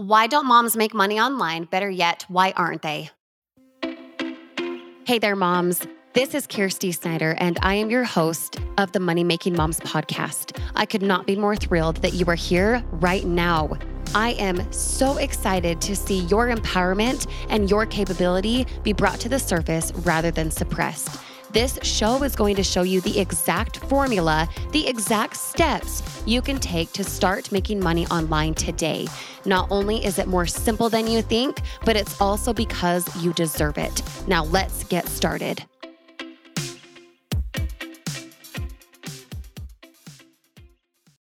Why don't moms make money online? Better yet, why aren't they? Hey there, moms. This is Kyrsti Snyder, and I am your host of the Money Making Moms podcast. I could not be more thrilled that you are here right now. I am so excited to see your empowerment and your capability be brought to the surface rather than suppressed. This show is going to show you the exact formula, the exact steps you can take to start making money online today. Not only is it more simple than you think, but it's also because you deserve it. Now, let's get started.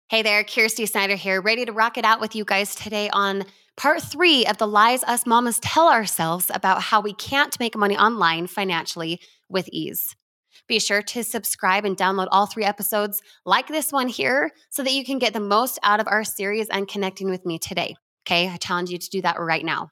Hey there, Kyrsti Snyder here, ready to rock it out with you guys today on part three of the lies us mamas tell ourselves about how we can't make money online financially with ease. Be sure to subscribe and download all three episodes like this one here so that you can get the most out of our series and connecting with me today. Okay, I challenge you to do that right now.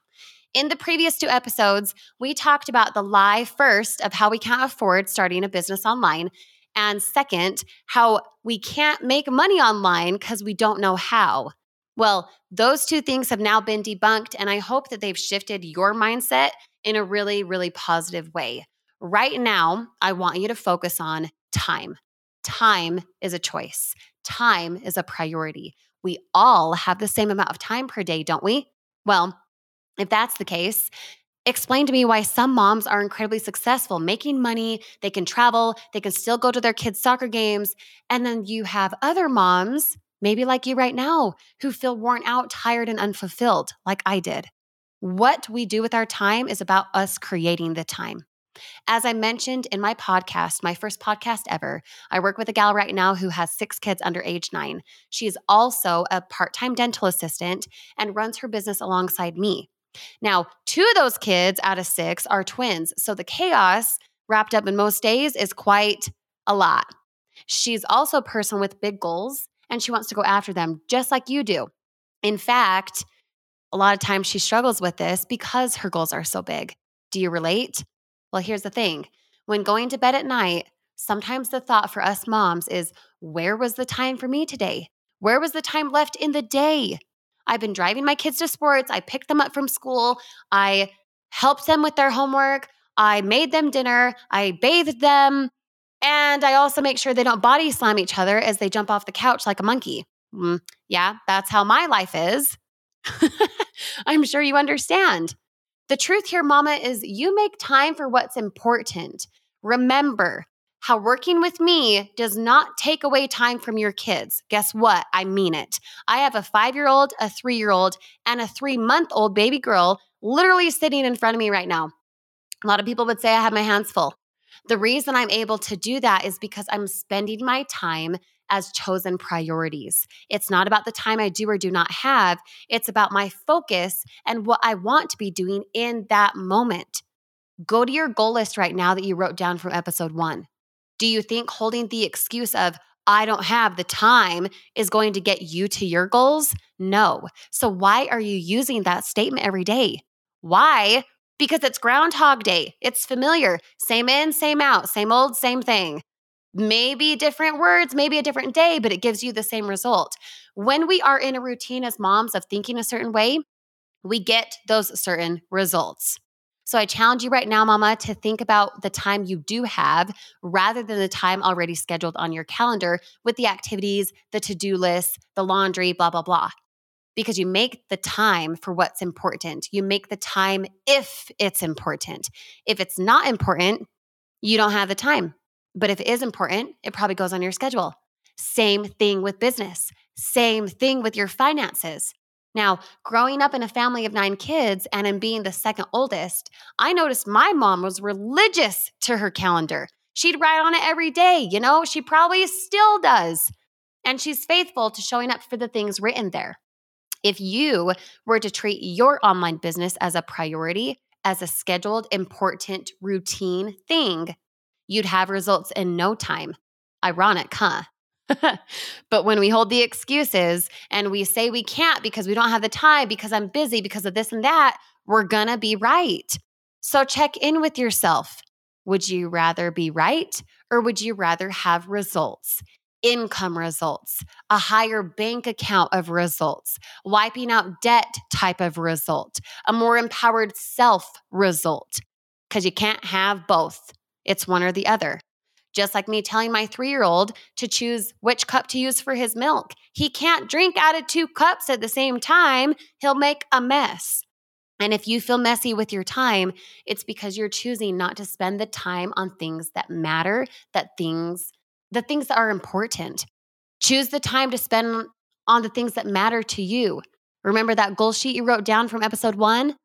In the previous two episodes, we talked about the lie first of how we can't afford starting a business online. And second, how we can't make money online because we don't know how. Well, those two things have now been debunked, and I hope that they've shifted your mindset in a really, really positive way. Right now, I want you to focus on time. Time is a choice, time is a priority. We all have the same amount of time per day, don't we? Well, if that's the case, explain to me why some moms are incredibly successful making money, they can travel, they can still go to their kids' soccer games. And then you have other moms, maybe like you right now, who feel worn out, tired, and unfulfilled, like I did. What we do with our time is about us creating the time. As I mentioned in my podcast, my first podcast ever, I work with a gal right now who has six kids under age nine. She is also a part time dental assistant and runs her business alongside me. Now, two of those kids out of six are twins. So the chaos wrapped up in most days is quite a lot. She's also a person with big goals and she wants to go after them just like you do. In fact, a lot of times she struggles with this because her goals are so big. Do you relate? Well, here's the thing when going to bed at night, sometimes the thought for us moms is, where was the time for me today? Where was the time left in the day? I've been driving my kids to sports. I picked them up from school. I helped them with their homework. I made them dinner. I bathed them. And I also make sure they don't body slam each other as they jump off the couch like a monkey. Mm, yeah, that's how my life is. I'm sure you understand. The truth here, mama, is you make time for what's important. Remember, how working with me does not take away time from your kids. Guess what? I mean it. I have a five year old, a three year old, and a three month old baby girl literally sitting in front of me right now. A lot of people would say I have my hands full. The reason I'm able to do that is because I'm spending my time as chosen priorities. It's not about the time I do or do not have, it's about my focus and what I want to be doing in that moment. Go to your goal list right now that you wrote down from episode one. Do you think holding the excuse of, I don't have the time is going to get you to your goals? No. So, why are you using that statement every day? Why? Because it's Groundhog Day. It's familiar. Same in, same out, same old, same thing maybe different words, maybe a different day, but it gives you the same result. When we are in a routine as moms of thinking a certain way, we get those certain results. So I challenge you right now, mama, to think about the time you do have rather than the time already scheduled on your calendar with the activities, the to do list, the laundry, blah, blah, blah. Because you make the time for what's important. You make the time if it's important. If it's not important, you don't have the time. But if it is important, it probably goes on your schedule. Same thing with business, same thing with your finances. Now, growing up in a family of nine kids and in being the second oldest, I noticed my mom was religious to her calendar. She'd write on it every day, you know, she probably still does. And she's faithful to showing up for the things written there. If you were to treat your online business as a priority, as a scheduled, important, routine thing, you'd have results in no time. Ironic, huh? but when we hold the excuses and we say we can't because we don't have the time, because I'm busy, because of this and that, we're gonna be right. So check in with yourself. Would you rather be right or would you rather have results? Income results, a higher bank account of results, wiping out debt type of result, a more empowered self result. Because you can't have both, it's one or the other. Just like me telling my three year old to choose which cup to use for his milk. He can't drink out of two cups at the same time, he'll make a mess. And if you feel messy with your time, it's because you're choosing not to spend the time on things that matter, that things the things that are important. Choose the time to spend on the things that matter to you. Remember that goal sheet you wrote down from episode 1?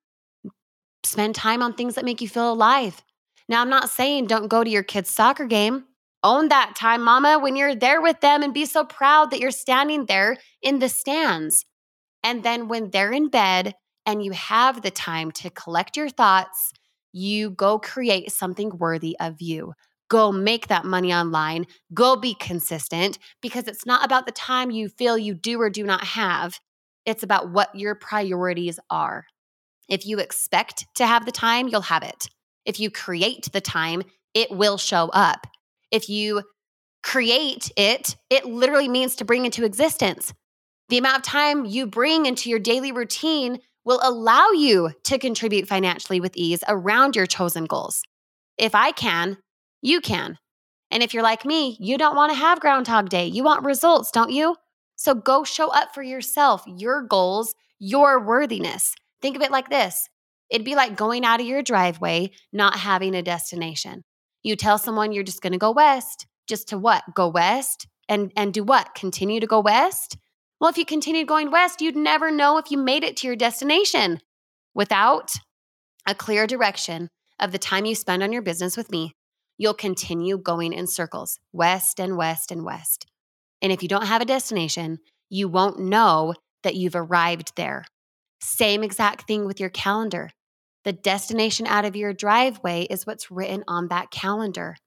Spend time on things that make you feel alive. Now, I'm not saying don't go to your kid's soccer game. Own that time, mama, when you're there with them and be so proud that you're standing there in the stands. And then when they're in bed and you have the time to collect your thoughts, you go create something worthy of you. Go make that money online. Go be consistent because it's not about the time you feel you do or do not have. It's about what your priorities are. If you expect to have the time, you'll have it. If you create the time, it will show up. If you create it, it literally means to bring into existence. The amount of time you bring into your daily routine will allow you to contribute financially with ease around your chosen goals. If I can, you can. And if you're like me, you don't want to have Groundhog Day. You want results, don't you? So go show up for yourself, your goals, your worthiness. Think of it like this It'd be like going out of your driveway, not having a destination. You tell someone you're just going to go west, just to what? Go west and and do what? Continue to go west? Well, if you continued going west, you'd never know if you made it to your destination. Without a clear direction of the time you spend on your business with me, you'll continue going in circles, west and west and west. And if you don't have a destination, you won't know that you've arrived there. Same exact thing with your calendar. The destination out of your driveway is what's written on that calendar.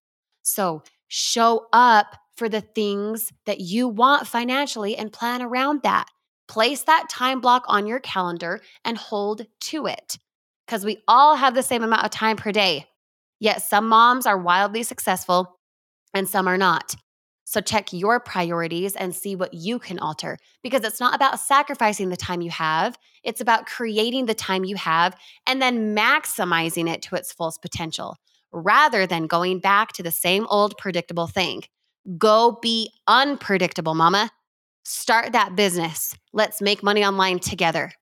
So show up for the things that you want financially and plan around that. Place that time block on your calendar and hold to it because we all have the same amount of time per day. Yet some moms are wildly successful and some are not. So check your priorities and see what you can alter because it's not about sacrificing the time you have. It's about creating the time you have and then maximizing it to its fullest potential rather than going back to the same old predictable thing. Go be unpredictable, mama. Start that business. Let's make money online together.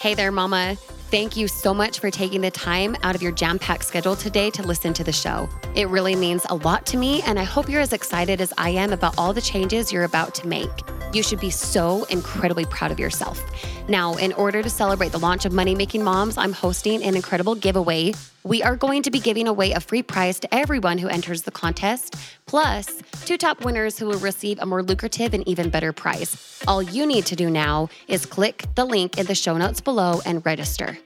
Hey there, mama. Thank you so much for taking the time out of your jam packed schedule today to listen to the show. It really means a lot to me, and I hope you're as excited as I am about all the changes you're about to make. You should be so incredibly proud of yourself. Now, in order to celebrate the launch of Money Making Moms, I'm hosting an incredible giveaway. We are going to be giving away a free prize to everyone who enters the contest, plus two top winners who will receive a more lucrative and even better prize. All you need to do now is click the link in the show notes below and register.